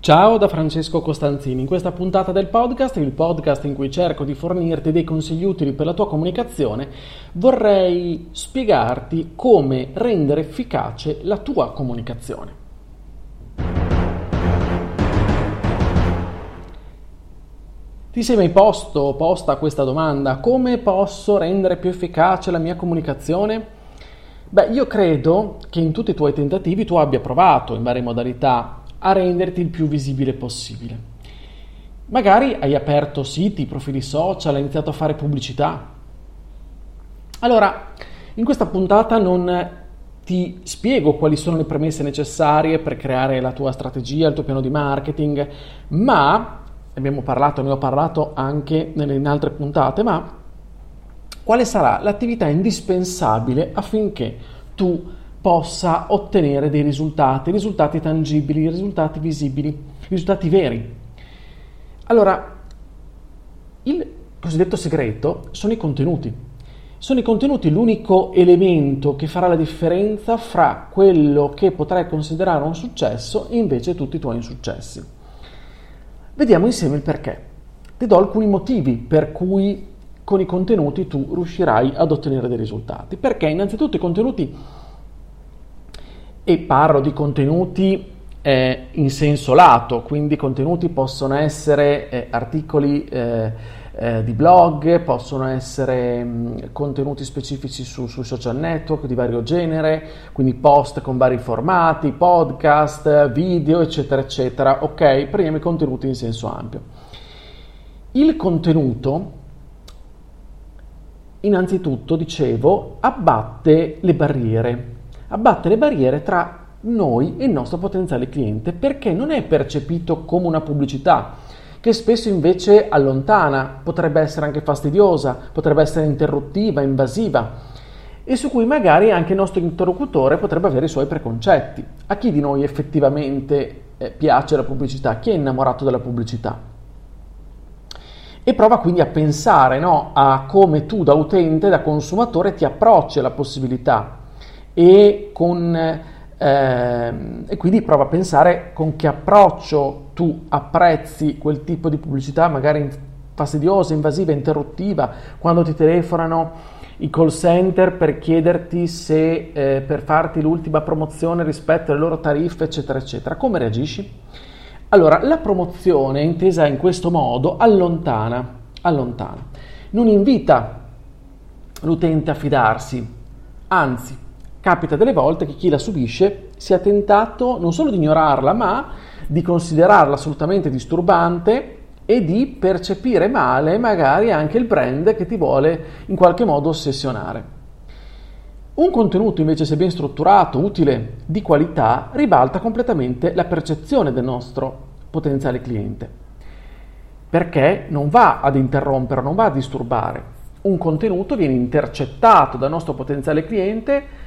Ciao da Francesco Costanzini, in questa puntata del podcast, il podcast in cui cerco di fornirti dei consigli utili per la tua comunicazione, vorrei spiegarti come rendere efficace la tua comunicazione. Ti sei mai posto, posta questa domanda? Come posso rendere più efficace la mia comunicazione? Beh, io credo che in tutti i tuoi tentativi tu abbia provato in varie modalità a renderti il più visibile possibile. Magari hai aperto siti, profili social, hai iniziato a fare pubblicità. Allora, in questa puntata non ti spiego quali sono le premesse necessarie per creare la tua strategia, il tuo piano di marketing, ma abbiamo parlato, ne ho parlato anche in altre puntate, ma quale sarà l'attività indispensabile affinché tu possa ottenere dei risultati, risultati tangibili, risultati visibili, risultati veri. Allora, il cosiddetto segreto sono i contenuti. Sono i contenuti l'unico elemento che farà la differenza fra quello che potrai considerare un successo e invece tutti i tuoi insuccessi. Vediamo insieme il perché. Ti do alcuni motivi per cui con i contenuti tu riuscirai ad ottenere dei risultati. Perché innanzitutto i contenuti e parlo di contenuti eh, in senso lato, quindi contenuti possono essere eh, articoli eh, eh di blog, possono essere mh, mm, contenuti specifici su, sui social network di vario genere, quindi post con vari formati, podcast, video, eccetera, eccetera. Ok, prendiamo i contenuti in senso ampio. Il contenuto innanzitutto, dicevo, abbatte le barriere abbatte le barriere tra noi e il nostro potenziale cliente perché non è percepito come una pubblicità che spesso invece allontana, potrebbe essere anche fastidiosa, potrebbe essere interruttiva, invasiva e su cui magari anche il nostro interlocutore potrebbe avere i suoi preconcetti. A chi di noi effettivamente eh, piace la pubblicità? Chi è innamorato della pubblicità? E prova quindi a pensare no, a come tu da utente, da consumatore ti approcci alla possibilità e, con, eh, e quindi prova a pensare con che approccio tu apprezzi quel tipo di pubblicità, magari fastidiosa, invasiva, interruttiva, quando ti telefonano i call center per chiederti se eh, per farti l'ultima promozione rispetto alle loro tariffe, eccetera, eccetera. Come reagisci? Allora, la promozione intesa in questo modo allontana, allontana, non invita l'utente a fidarsi, anzi Capita delle volte che chi la subisce sia tentato non solo di ignorarla, ma di considerarla assolutamente disturbante e di percepire male magari anche il brand che ti vuole in qualche modo ossessionare. Un contenuto invece se ben strutturato, utile, di qualità, ribalta completamente la percezione del nostro potenziale cliente, perché non va ad interrompere, non va a disturbare. Un contenuto viene intercettato dal nostro potenziale cliente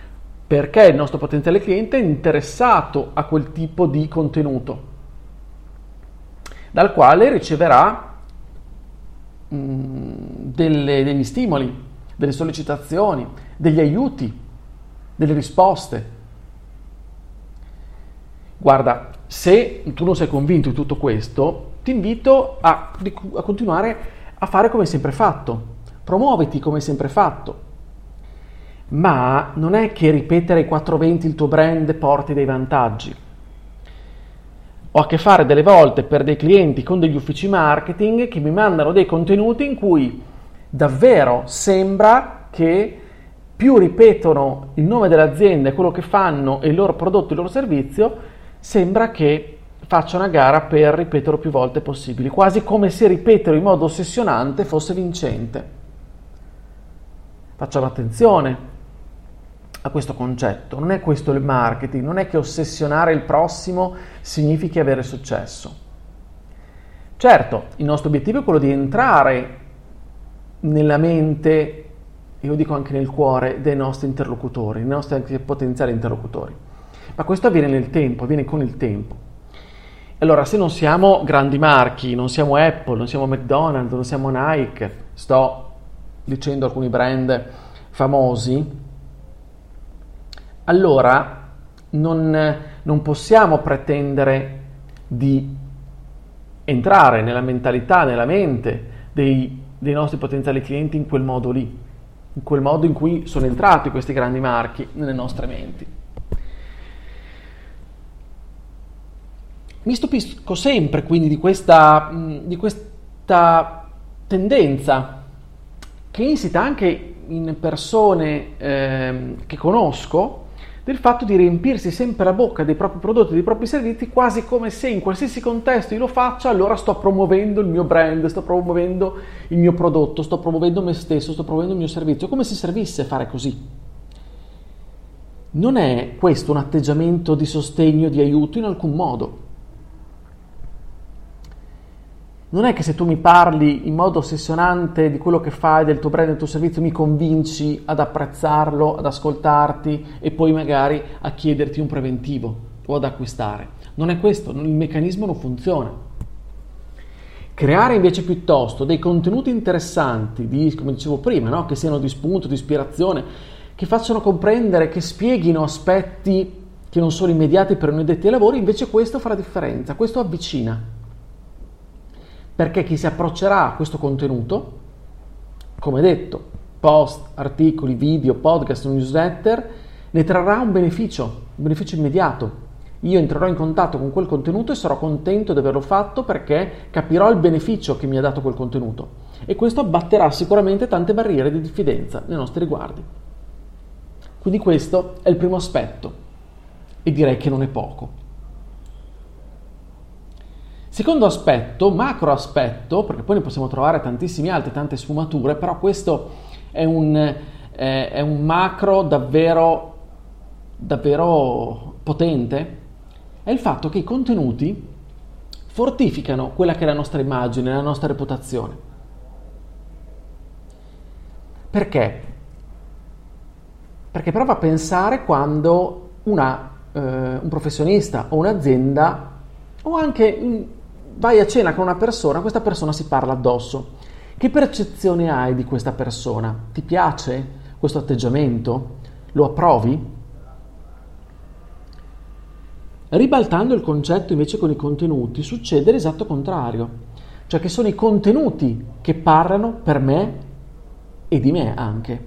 perché il nostro potenziale cliente è interessato a quel tipo di contenuto, dal quale riceverà mh, mm, delle, degli stimoli, delle sollecitazioni, degli aiuti, delle risposte. Guarda, se tu non sei convinto di tutto questo, ti invito a, a continuare a fare come hai sempre fatto. Promuoviti come hai sempre fatto ma non è che ripetere ai 420 il tuo brand porti dei vantaggi. Ho a che fare delle volte per dei clienti con degli uffici marketing che mi mandano dei contenuti in cui davvero sembra che più ripetono il nome dell'azienda, quello che fanno e il loro prodotto, il loro servizio, sembra che facciano a gara per ripeterlo più volte possibili, quasi come se ripeterlo in modo ossessionante fosse vincente. Facciamo attenzione, a questo concetto. Non è questo il marketing, non è che ossessionare il prossimo significhi avere successo. Certo, il nostro obiettivo è quello di entrare nella mente io dico anche nel cuore dei nostri interlocutori, dei nostri potenziali interlocutori. Ma questo avviene nel tempo, avviene con il tempo. Allora, se non siamo grandi marchi, non siamo Apple, non siamo McDonald's, non siamo Nike, sto dicendo alcuni brand famosi, allora non, non possiamo pretendere di entrare nella mentalità, nella mente dei, dei nostri potenziali clienti in quel modo lì, in quel modo in cui sono entrati questi grandi marchi nelle nostre menti. Mi stupisco sempre quindi di questa, di questa tendenza che insita anche in persone eh, che conosco del fatto di riempirsi sempre la bocca dei propri prodotti, dei propri servizi, quasi come se in qualsiasi contesto io lo faccia, allora sto promuovendo il mio brand, sto promuovendo il mio prodotto, sto promuovendo me stesso, sto promuovendo il mio servizio, come se servisse fare così. Non è questo un atteggiamento di sostegno, di aiuto in alcun modo. Non è che se tu mi parli in modo ossessionante di quello che fai, del tuo brand, del tuo servizio, mi convinci ad apprezzarlo, ad ascoltarti e poi magari a chiederti un preventivo o ad acquistare. Non è questo, il meccanismo non funziona. Creare invece piuttosto dei contenuti interessanti, di, come dicevo prima, no? che siano di spunto, di ispirazione, che facciano comprendere, che spieghino aspetti che non sono immediati per noi detti ai lavori, invece questo fa la differenza, questo avvicina perché chi si approccerà a questo contenuto, come detto, post, articoli, video, podcast, newsletter, ne trarrà un beneficio, un beneficio immediato. Io entrerò in contatto con quel contenuto e sarò contento di averlo fatto perché capirò il beneficio che mi ha dato quel contenuto e questo abbatterà sicuramente tante barriere di diffidenza nei nostri riguardi. Quindi questo è il primo aspetto e direi che non è poco. Secondo aspetto, macro aspetto, perché poi ne possiamo trovare tantissimi altri, tante sfumature, però questo è un, eh, è un macro davvero, davvero potente, è il fatto che i contenuti fortificano quella che è la nostra immagine, la nostra reputazione. Perché? Perché prova a pensare quando una, eh, un professionista o un'azienda o anche vai a cena con una persona, questa persona si parla addosso. Che percezione hai di questa persona? Ti piace questo atteggiamento? Lo approvi? Ribaltando il concetto invece con i contenuti, succede l'esatto contrario, cioè che sono i contenuti che parlano per me e di me anche,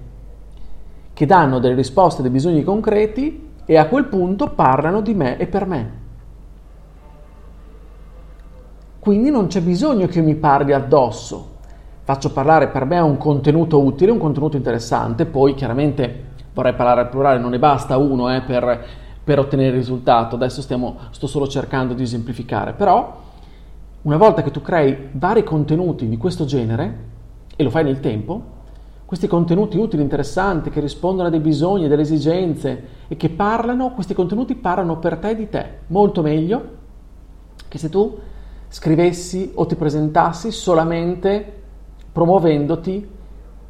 che danno delle risposte dei bisogni concreti e a quel punto parlano di me e per me. Quindi non c'è bisogno che mi parli addosso. Faccio parlare per me un contenuto utile, un contenuto interessante, poi chiaramente vorrei parlare al plurale, non ne basta uno eh, per, per, ottenere il risultato, adesso stiamo, sto solo cercando di esemplificare, però una volta che tu crei vari contenuti di questo genere e lo fai nel tempo, questi contenuti utili, interessanti, che rispondono a dei bisogni, delle esigenze e che parlano, questi contenuti parlano per te e di te. Molto meglio che se tu scrivessi o ti presentassi solamente promuovendoti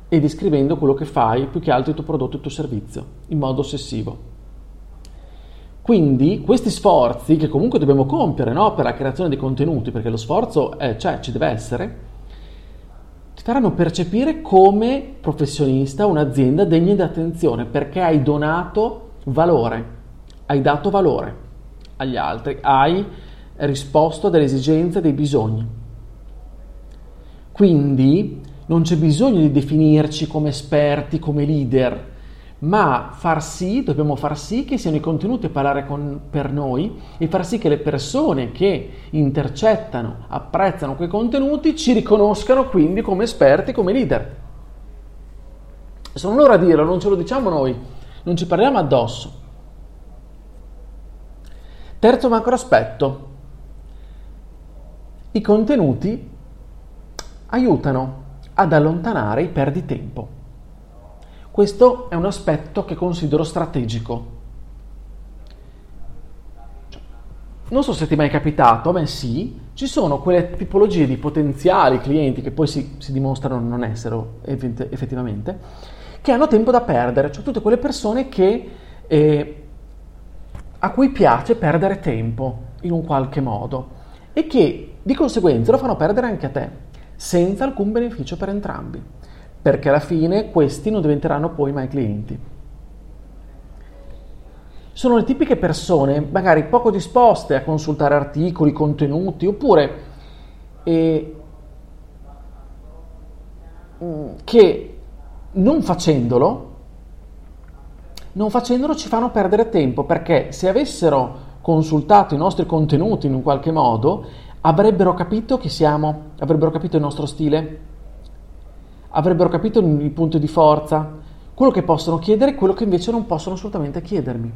e descrivendo quello che fai, più che altro il tuo prodotto e il tuo servizio, in modo ossessivo. Quindi questi sforzi che comunque dobbiamo compiere no? per la creazione di contenuti, perché lo sforzo è, cioè, ci deve essere, ti faranno percepire come professionista un'azienda degna di attenzione, perché hai donato valore, hai dato valore agli altri, hai risposto alle esigenze e dei bisogni. Quindi non c'è bisogno di definirci come esperti, come leader, ma far sì, dobbiamo far sì che siano i contenuti a parlare con, per noi e far sì che le persone che intercettano, apprezzano quei contenuti ci riconoscano quindi come esperti, come leader. Sono loro a dirlo, non ce lo diciamo noi, non ci parliamo addosso. Terzo macro aspetto, i contenuti aiutano ad allontanare i perditempo. Questo è un aspetto che considero strategico. Non so se ti è mai capitato, a me sì, ci sono quelle tipologie di potenziali clienti che poi si, si dimostrano non essere effettivamente, che hanno tempo da perdere, cioè tutte quelle persone che, eh, a cui piace perdere tempo in un qualche modo e che di conseguenza lo fanno perdere anche a te, senza alcun beneficio per entrambi, perché alla fine questi non diventeranno poi mai clienti. Sono le tipiche persone magari poco disposte a consultare articoli, contenuti, oppure eh, che non facendolo, non facendolo ci fanno perdere tempo, perché se avessero consultato i nostri contenuti in un qualche modo, avrebbero capito chi siamo, avrebbero capito il nostro stile, avrebbero capito il punto di forza, quello che possono chiedere e quello che invece non possono assolutamente chiedermi.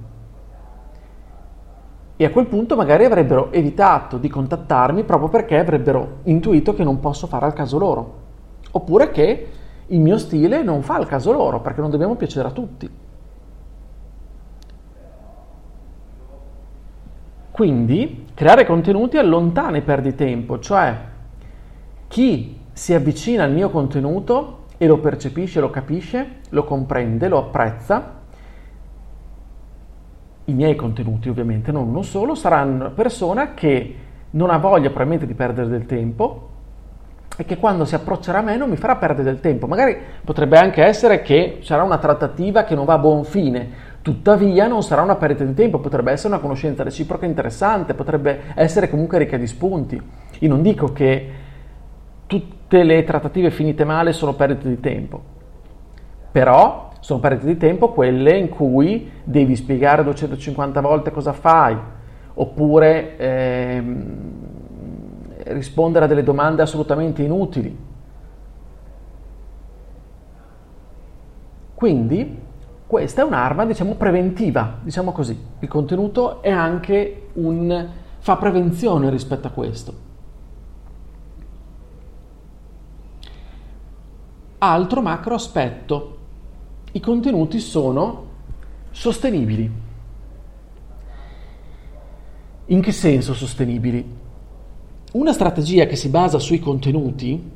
E a quel punto magari avrebbero evitato di contattarmi proprio perché avrebbero intuito che non posso fare al caso loro. Oppure che il mio stile non fa al caso loro, perché non dobbiamo piacere a tutti. Quindi creare contenuti allontana i perditempo, cioè chi si avvicina al mio contenuto e lo percepisce, lo capisce, lo comprende, lo apprezza, i miei contenuti ovviamente, non uno solo, sarà una persona che non ha voglia probabilmente di perdere del tempo e che quando si approccerà a me non mi farà perdere del tempo. Magari potrebbe anche essere che sarà una trattativa che non va a buon fine, Tuttavia non sarà una perdita di tempo, potrebbe essere una conoscenza reciproca interessante, potrebbe essere comunque ricca di spunti. Io non dico che tutte le trattative finite male sono perdite di tempo, però sono perdite di tempo quelle in cui devi spiegare 250 volte cosa fai, oppure ehm, rispondere a delle domande assolutamente inutili. Quindi questa è un'arma, diciamo, preventiva, diciamo così. Il contenuto è anche un... fa prevenzione rispetto a questo. Altro macro aspetto. I contenuti sono sostenibili. In che senso sostenibili? Una strategia che si basa sui contenuti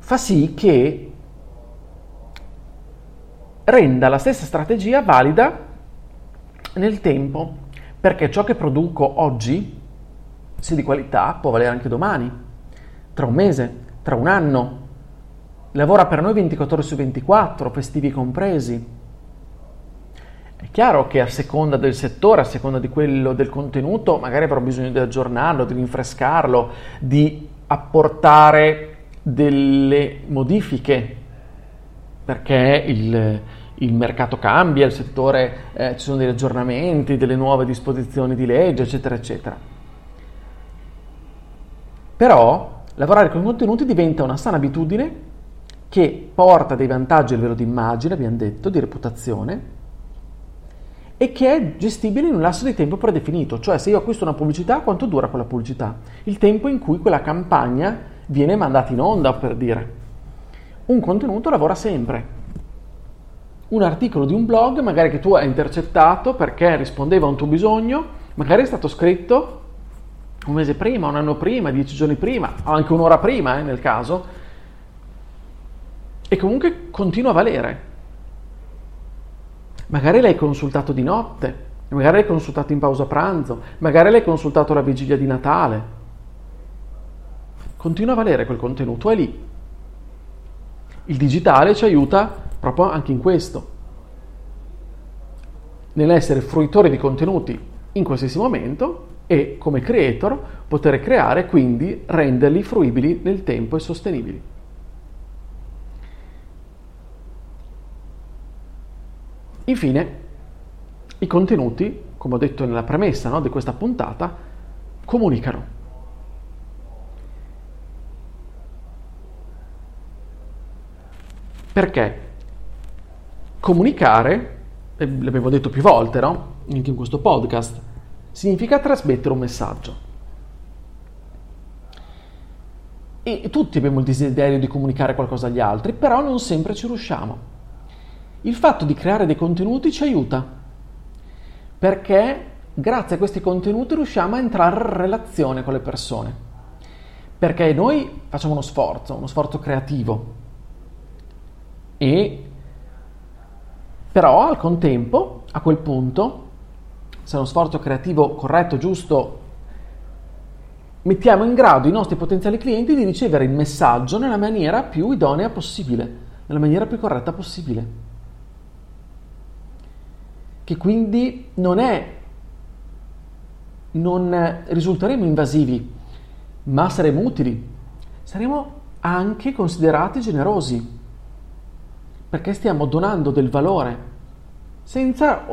fa sì che renda la stessa strategia valida nel tempo, perché ciò che produco oggi, se di qualità, può valere anche domani, tra un mese, tra un anno. Lavora per noi 24 ore su 24, festivi compresi. È chiaro che a seconda del settore, a seconda di quello del contenuto, magari avrò bisogno di aggiornarlo, di rinfrescarlo, di apportare delle modifiche perché il, il mercato cambia, il settore, eh, ci sono degli aggiornamenti, delle nuove disposizioni di legge, eccetera, eccetera. Però lavorare con i contenuti diventa una sana abitudine che porta dei vantaggi a livello di immagine, abbiamo detto, di reputazione, e che è gestibile in un lasso di tempo predefinito, cioè se io acquisto una pubblicità, quanto dura quella pubblicità? Il tempo in cui quella campagna viene mandata in onda, per dire. Un contenuto lavora sempre. Un articolo di un blog, magari che tu hai intercettato perché rispondeva a un tuo bisogno, magari è stato scritto un mese prima, un anno prima, dieci giorni prima, o anche un'ora prima eh, nel caso, e comunque continua a valere. Magari l'hai consultato di notte, magari l'hai consultato in pausa pranzo, magari l'hai consultato alla vigilia di Natale. Continua a valere quel contenuto, è lì, il digitale ci aiuta proprio anche in questo, nell'essere fruitori di contenuti in qualsiasi momento e come creator poter creare quindi renderli fruibili nel tempo e sostenibili. Infine, i contenuti, come ho detto nella premessa no, di questa puntata, comunicano. Perché comunicare, l'abbiamo detto più volte, no? Anche in questo podcast, significa trasmettere un messaggio. E tutti abbiamo il desiderio di comunicare qualcosa agli altri, però non sempre ci riusciamo. Il fatto di creare dei contenuti ci aiuta, perché grazie a questi contenuti riusciamo a entrare in relazione con le persone. Perché noi facciamo uno sforzo, uno sforzo creativo, E però al contempo, a quel punto, se uno sforzo creativo corretto, giusto, mettiamo in grado i nostri potenziali clienti di ricevere il messaggio nella maniera più idonea possibile, nella maniera più corretta possibile. Che quindi non è, non risulteremo invasivi, ma saremo utili, saremo anche considerati generosi, perché stiamo donando del valore senza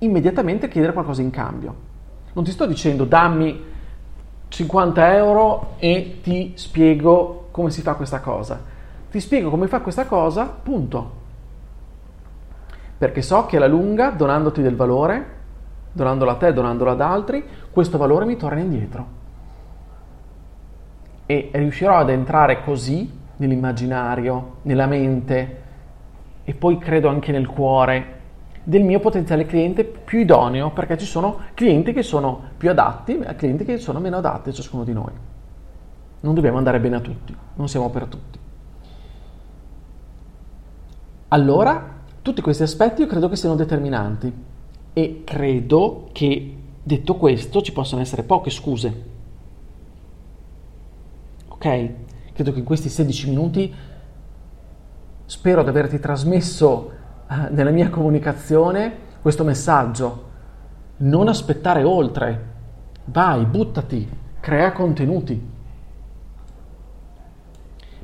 immediatamente chiedere qualcosa in cambio. Non ti sto dicendo dammi 50 euro e ti spiego come si fa questa cosa. Ti spiego come fa questa cosa, punto. Perché so che alla lunga, donandoti del valore, donandolo a te, donandolo ad altri, questo valore mi torna indietro. E riuscirò ad entrare così nell'immaginario, nella mente e poi credo anche nel cuore del mio potenziale cliente più idoneo, perché ci sono clienti che sono più adatti e clienti che sono meno adatti a ciascuno di noi. Non dobbiamo andare bene a tutti, non siamo per tutti. Allora, tutti questi aspetti io credo che siano determinanti e credo che, detto questo, ci possano essere poche scuse. Ok? Credo che in questi 16 minuti spero di averti trasmesso eh, nella mia comunicazione questo messaggio. Non aspettare oltre. Vai, buttati, crea contenuti.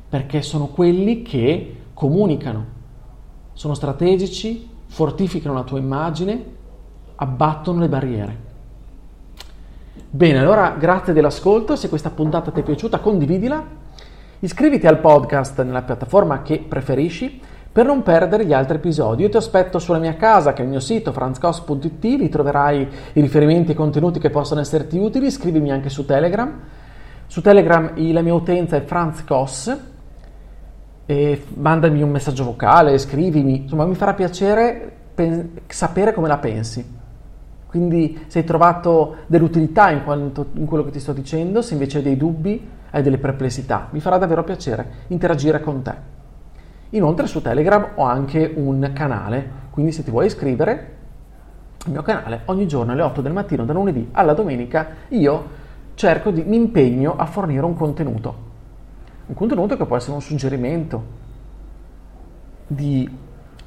Perché sono quelli che comunicano, sono strategici, fortificano la tua immagine, abbattono le barriere. Bene, allora grazie dell'ascolto, se questa puntata ti è piaciuta condividila, iscriviti al podcast nella piattaforma che preferisci per non perdere gli altri episodi. Io ti aspetto sulla mia casa, che è il mio sito franzcos.it, lì troverai i riferimenti e i contenuti che possono esserti utili, scrivimi anche su Telegram. Su Telegram la mia utenza è franzcos, mandami un messaggio vocale, scrivimi, insomma mi farà piacere pen- sapere come la pensi. Quindi se hai trovato dell'utilità in, quanto, in quello che ti sto dicendo, se invece hai dei dubbi, hai delle perplessità, mi farà davvero piacere interagire con te. Inoltre su Telegram ho anche un canale, quindi se ti vuoi iscrivere al mio canale ogni giorno alle 8 del mattino, da lunedì alla domenica, io cerco di, mi impegno a fornire un contenuto. Un contenuto che può essere un suggerimento di,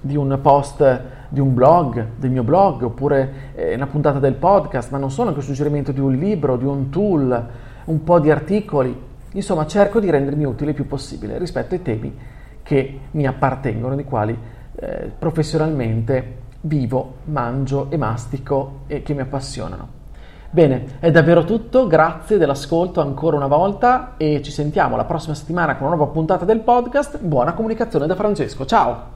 di un post di un blog, del mio blog, oppure eh, una puntata del podcast, ma non solo anche un suggerimento di un libro, di un tool, un po' di articoli. Insomma, cerco di rendermi utile il più possibile rispetto ai temi che mi appartengono, di quali eh, professionalmente vivo, mangio e mastico e che mi appassionano. Bene, è davvero tutto, grazie dell'ascolto ancora una volta e ci sentiamo la prossima settimana con una nuova puntata del podcast. Buona comunicazione da Francesco, ciao!